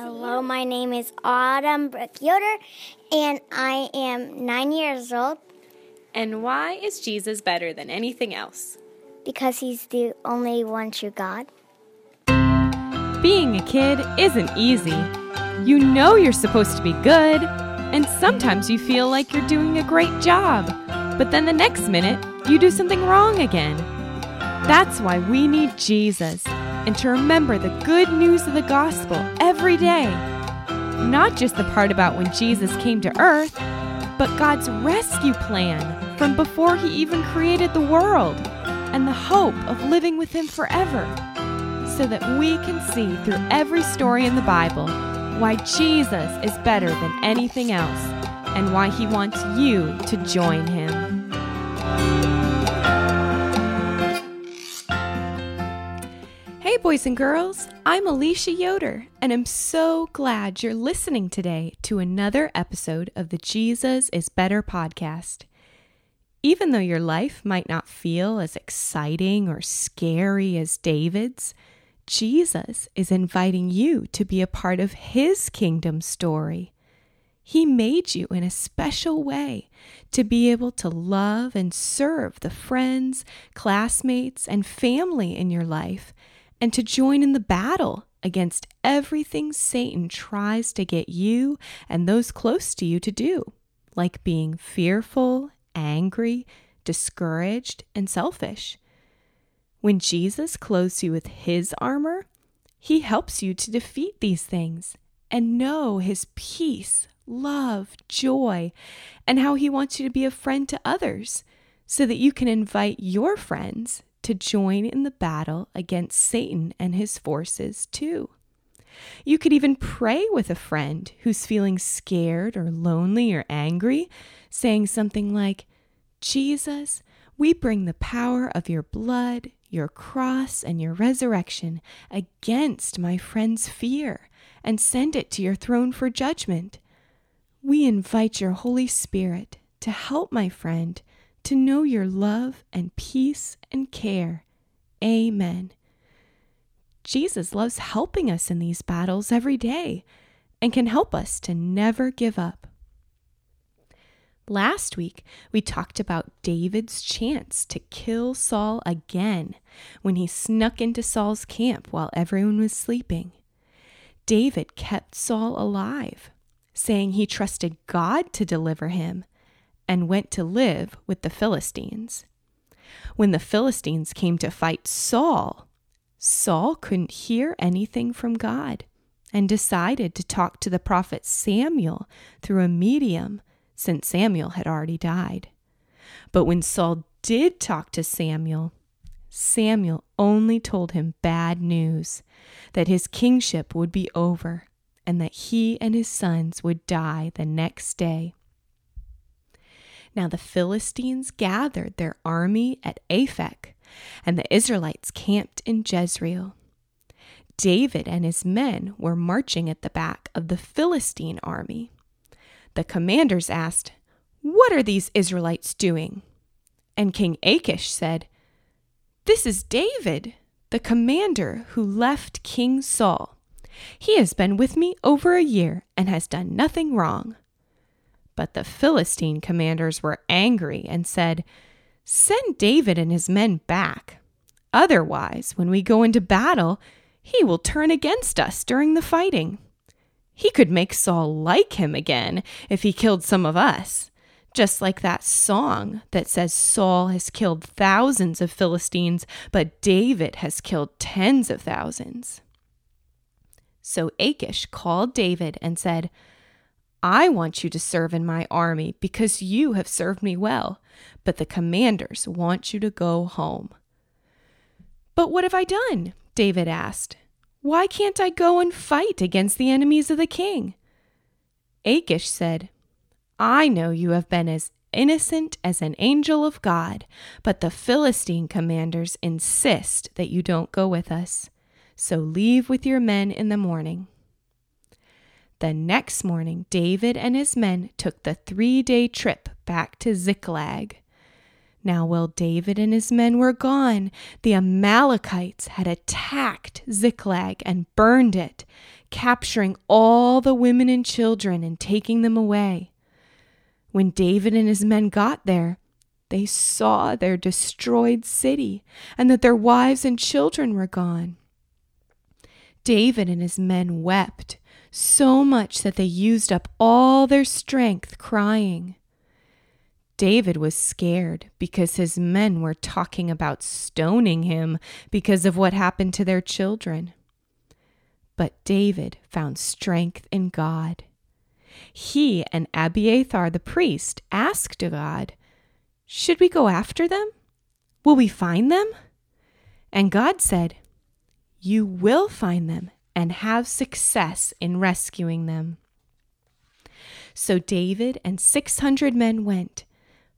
Hello, my name is Autumn Brooke Yoder, and I am nine years old And why is Jesus better than anything else? because he's the only one true God. Being a kid isn't easy. You know you're supposed to be good, and sometimes you feel like you're doing a great job, but then the next minute, you do something wrong again. That's why we need Jesus, and to remember the good news of the gospel every day. Not just the part about when Jesus came to earth, but God's rescue plan from before he even created the world, and the hope of living with him forever so that we can see through every story in the Bible why Jesus is better than anything else and why he wants you to join him. Boys and girls, I'm Alicia Yoder, and I'm so glad you're listening today to another episode of the Jesus is Better podcast. Even though your life might not feel as exciting or scary as David's, Jesus is inviting you to be a part of his kingdom story. He made you in a special way to be able to love and serve the friends, classmates, and family in your life, and to join in the battle against everything Satan tries to get you and those close to you to do, like being fearful, angry, discouraged, and selfish. When Jesus clothes you with his armor, he helps you to defeat these things and know his peace, love, joy, and how he wants you to be a friend to others so that you can invite your friends to join in the battle against Satan and his forces too. You could even pray with a friend who's feeling scared or lonely or angry, saying something like, Jesus, we bring the power of your blood, your cross, and your resurrection against my friend's fear and send it to your throne for judgment. We invite your Holy Spirit to help my friend to know your love and peace and care. Amen. Jesus loves helping us in these battles every day and can help us to never give up. Last week, we talked about David's chance to kill Saul again when he snuck into Saul's camp while everyone was sleeping. David kept Saul alive, saying he trusted God to deliver him and went to live with the Philistines. When the Philistines came to fight Saul, Saul couldn't hear anything from God and decided to talk to the prophet Samuel through a medium since Samuel had already died. But when Saul did talk to Samuel, Samuel only told him bad news that his kingship would be over and that he and his sons would die the next day. Now the Philistines gathered their army at Aphek, and the Israelites camped in Jezreel. David and his men were marching at the back of the Philistine army. The commanders asked, What are these Israelites doing? And King Achish said, This is David, the commander who left King Saul. He has been with me over a year and has done nothing wrong. But the Philistine commanders were angry and said, Send David and his men back. Otherwise, when we go into battle, he will turn against us during the fighting. He could make Saul like him again if he killed some of us, just like that song that says Saul has killed thousands of Philistines, but David has killed tens of thousands. So Achish called David and said, I want you to serve in my army because you have served me well, but the commanders want you to go home. But what have I done? David asked. Why can't I go and fight against the enemies of the king? Achish said, I know you have been as innocent as an angel of God, but the Philistine commanders insist that you don't go with us. So leave with your men in the morning. The next morning, David and his men took the three day trip back to Ziklag. Now, while David and his men were gone, the Amalekites had attacked Ziklag and burned it, capturing all the women and children and taking them away. When David and his men got there, they saw their destroyed city and that their wives and children were gone. David and his men wept so much that they used up all their strength crying. David was scared because his men were talking about stoning him because of what happened to their children. But David found strength in God. He and Abiathar the priest asked God, Should we go after them? Will we find them? And God said, You will find them and have success in rescuing them. So David and 600 men went,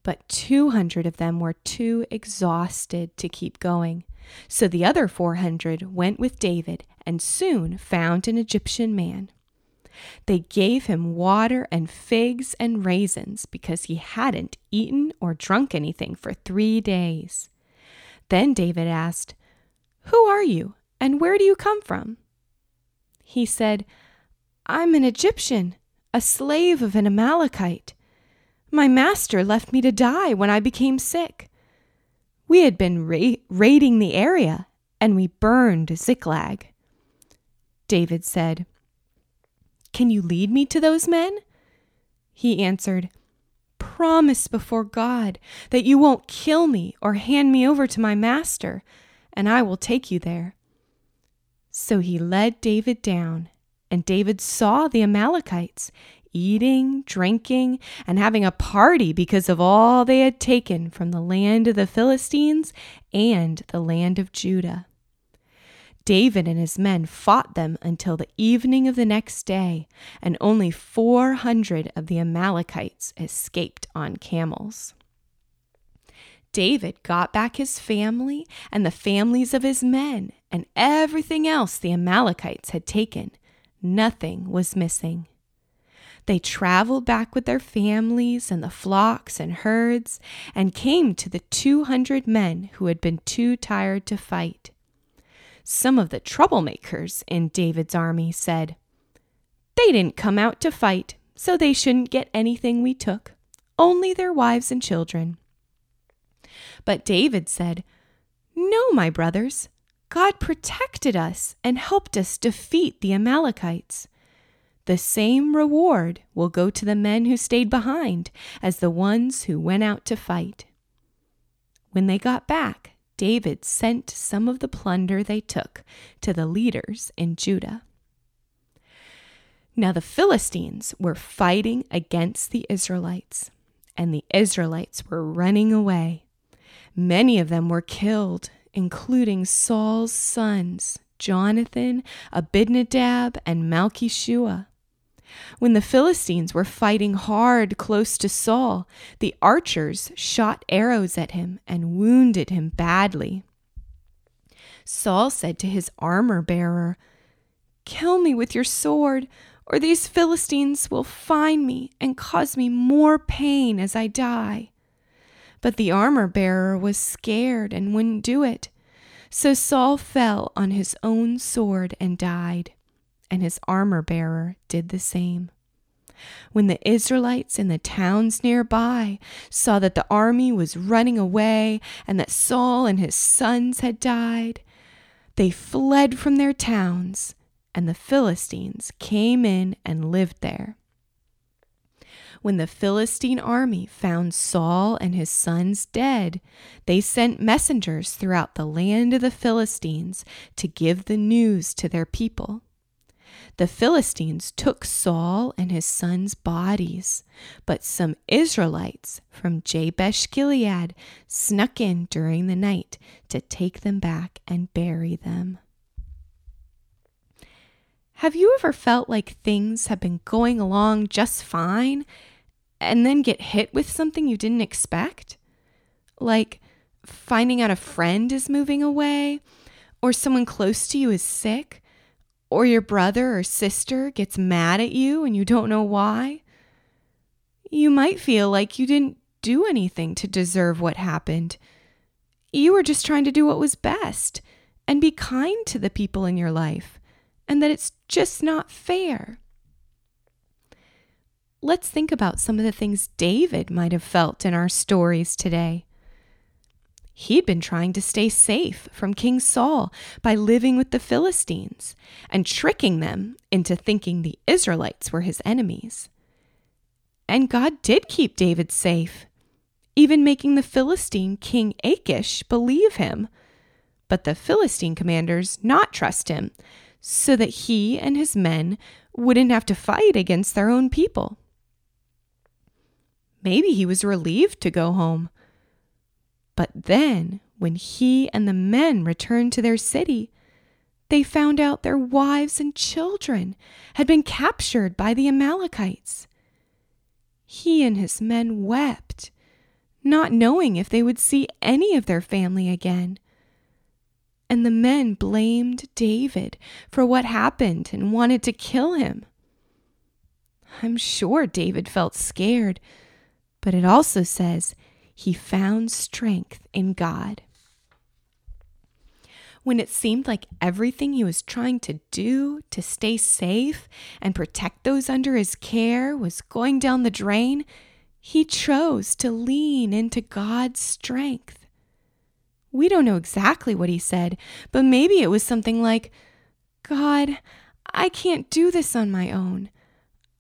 but 200 of them were too exhausted to keep going. So the other 400 went with David and soon found an Egyptian man. They gave him water and figs and raisins because he hadn't eaten or drunk anything for three days. Then David asked, Who are you, and where do you come from? He said, I'm an Egyptian, a slave of an Amalekite. My master left me to die when I became sick. We had been ra- raiding the area, and we burned Ziklag. David said, Can you lead me to those men? He answered, Promise before God that you won't kill me or hand me over to my master, and I will take you there. So he led David down, and David saw the Amalekites eating, drinking, and having a party because of all they had taken from the land of the Philistines and the land of Judah. David and his men fought them until the evening of the next day, and only 400 of the Amalekites escaped on camels. David got back his family and the families of his men and everything else the Amalekites had taken. Nothing was missing. They traveled back with their families and the flocks and herds and came to the 200 men who had been too tired to fight. Some of the troublemakers in David's army said, They didn't come out to fight, so they shouldn't get anything we took, only their wives and children. But David said, No, my brothers, God protected us and helped us defeat the Amalekites. The same reward will go to the men who stayed behind as the ones who went out to fight. When they got back, David sent some of the plunder they took to the leaders in Judah. Now the Philistines were fighting against the Israelites, and the Israelites were running away. Many of them were killed, including Saul's sons, Jonathan, Abinadab, and Malchishua. When the Philistines were fighting hard close to Saul, the archers shot arrows at him and wounded him badly. Saul said to his armor bearer, Kill me with your sword, or these Philistines will find me and cause me more pain as I die. But the armor bearer was scared and wouldn't do it. So Saul fell on his own sword and died, and his armor bearer did the same. When the Israelites in the towns nearby saw that the army was running away and that Saul and his sons had died, they fled from their towns, and the Philistines came in and lived there. When the Philistine army found Saul and his sons dead, they sent messengers throughout the land of the Philistines to give the news to their people. The Philistines took Saul and his sons' bodies, but some Israelites from Jabesh Gilead snuck in during the night to take them back and bury them. Have you ever felt like things have been going along just fine and then get hit with something you didn't expect? Like finding out a friend is moving away, or someone close to you is sick, or your brother or sister gets mad at you and you don't know why. You might feel like you didn't do anything to deserve what happened. You were just trying to do what was best and be kind to the people in your life. and that it's just not fair. Let's think about some of the things David might have felt in our stories today. He'd been trying to stay safe from King Saul by living with the Philistines and tricking them into thinking the Israelites were his enemies. And God did keep David safe, even making the Philistine king Achish believe him, but the Philistine commanders not trust him, so that he and his men wouldn't have to fight against their own people. Maybe he was relieved to go home. But then, when he and the men returned to their city, they found out their wives and children had been captured by the Amalekites. He and his men wept, not knowing if they would see any of their family again. And the men blamed David for what happened and wanted to kill him. I'm sure David felt scared but it also says he found strength in God. When it seemed like everything he was trying to do to stay safe and protect those under his care was going down the drain, he chose to lean into God's strength. We don't know exactly what he said, but maybe it was something like, God, I can't do this on my own.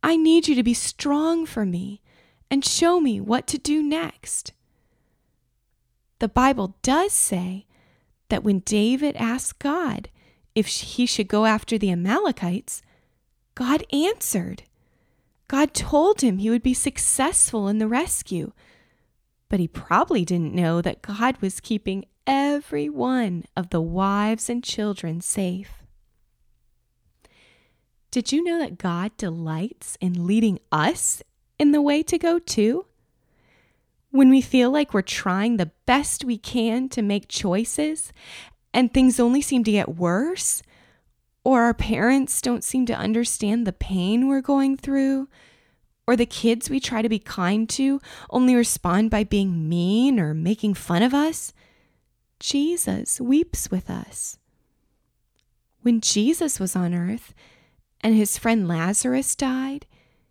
I need you to be strong for me and show me what to do next. The Bible does say that when David asked God if he should go after the Amalekites, God answered. God told him he would be successful in the rescue, but he probably didn't know that God was keeping every one of the wives and children safe. Did you know that God delights in leading us in the way to go too? When we feel like we're trying the best we can to make choices and things only seem to get worse, or our parents don't seem to understand the pain we're going through, or the kids we try to be kind to only respond by being mean or making fun of us, Jesus weeps with us. When Jesus was on earth and his friend Lazarus died,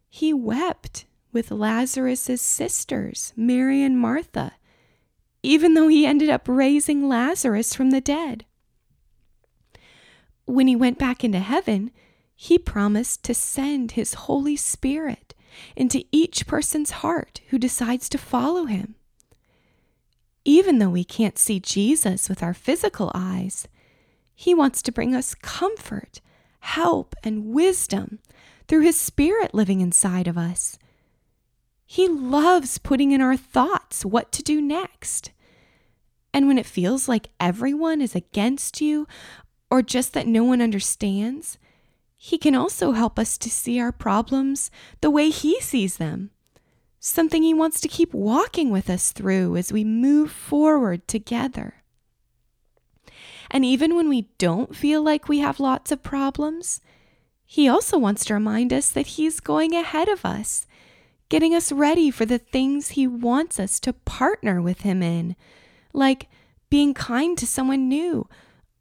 he wept with Lazarus's sisters, Mary and Martha, even though he ended up raising Lazarus from the dead. When he went back into heaven, he promised to send his Holy Spirit into each person's heart who decides to follow him. Even though we can't see Jesus with our physical eyes, he wants to bring us comfort, help, and wisdom through his Spirit living inside of us he loves putting in our thoughts what to do next. And when it feels like everyone is against you or just that no one understands, He can also help us to see our problems the way He sees them. Something He wants to keep walking with us through as we move forward together. And even when we don't feel like we have lots of problems, He also wants to remind us that He's going ahead of us getting us ready for the things He wants us to partner with Him in, like being kind to someone new,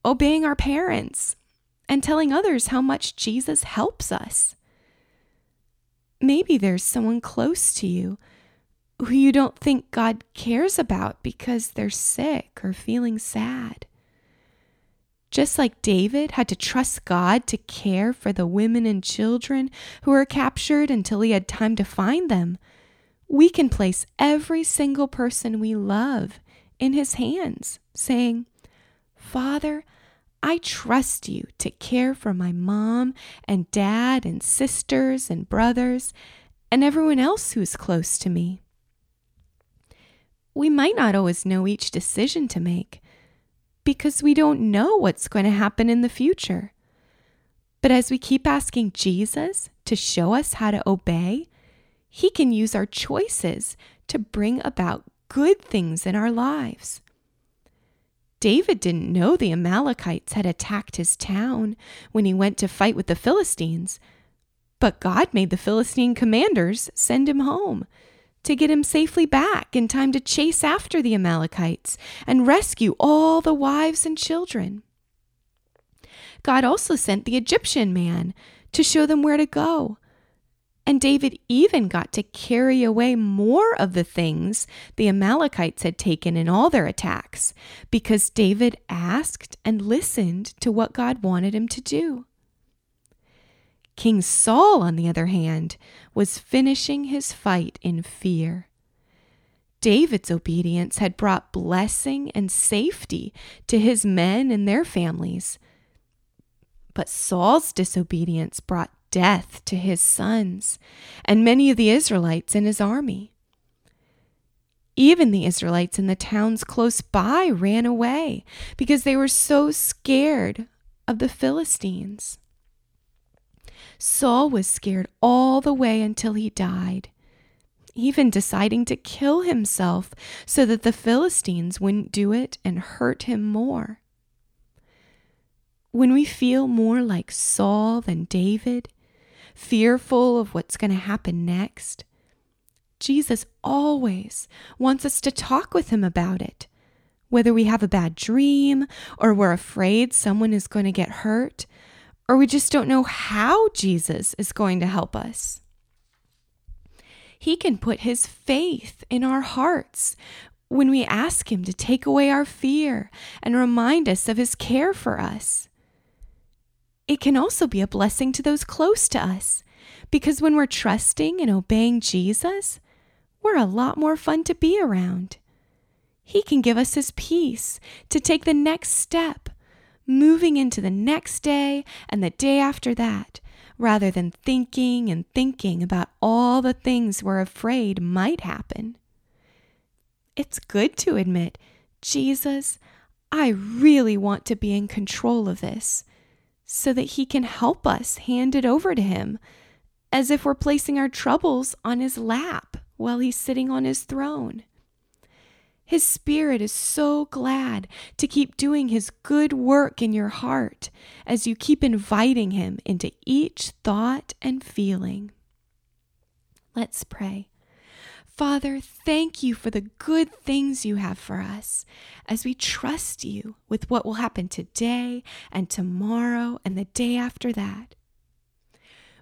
obeying our parents, and telling others how much Jesus helps us. Maybe there's someone close to you who you don't think God cares about because they're sick or feeling sad. Just like David had to trust God to care for the women and children who were captured until he had time to find them, we can place every single person we love in his hands, saying, Father, I trust you to care for my mom and dad and sisters and brothers and everyone else who's close to me. We might not always know each decision to make because we don't know what's going to happen in the future. But as we keep asking Jesus to show us how to obey, He can use our choices to bring about good things in our lives. David didn't know the Amalekites had attacked his town when he went to fight with the Philistines, but God made the Philistine commanders send him home to get him safely back in time to chase after the Amalekites and rescue all the wives and children. God also sent the Egyptian man to show them where to go. And David even got to carry away more of the things the Amalekites had taken in all their attacks because David asked and listened to what God wanted him to do. King Saul, on the other hand, was finishing his fight in fear. David's obedience had brought blessing and safety to his men and their families. But Saul's disobedience brought death to his sons and many of the Israelites in his army. Even the Israelites in the towns close by ran away because they were so scared of the Philistines. Saul was scared all the way until he died, even deciding to kill himself so that the Philistines wouldn't do it and hurt him more. When we feel more like Saul than David, fearful of what's going to happen next, Jesus always wants us to talk with him about it. Whether we have a bad dream, or we're afraid someone is going to get hurt, or we just don't know how Jesus is going to help us. He can put his faith in our hearts when we ask him to take away our fear and remind us of his care for us. It can also be a blessing to those close to us because when we're trusting and obeying Jesus, we're a lot more fun to be around. He can give us his peace to take the next step, moving into the next day and the day after that, rather than thinking and thinking about all the things we're afraid might happen. It's good to admit, Jesus, I really want to be in control of this so that He can help us hand it over to Him, as if we're placing our troubles on His lap while He's sitting on His throne. His Spirit is so glad to keep doing His good work in your heart as you keep inviting Him into each thought and feeling. Let's pray. Father, thank you for the good things you have for us as we trust you with what will happen today and tomorrow and the day after that.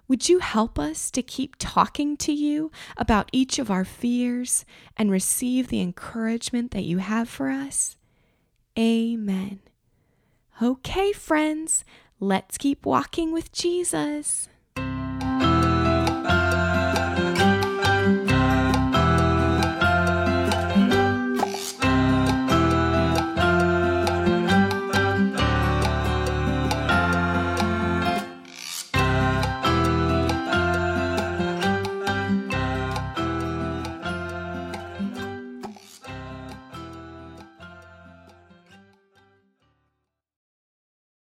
Would you help us to keep talking to you about each of our fears and receive the encouragement that you have for us? Amen. Okay, friends, let's keep walking with Jesus.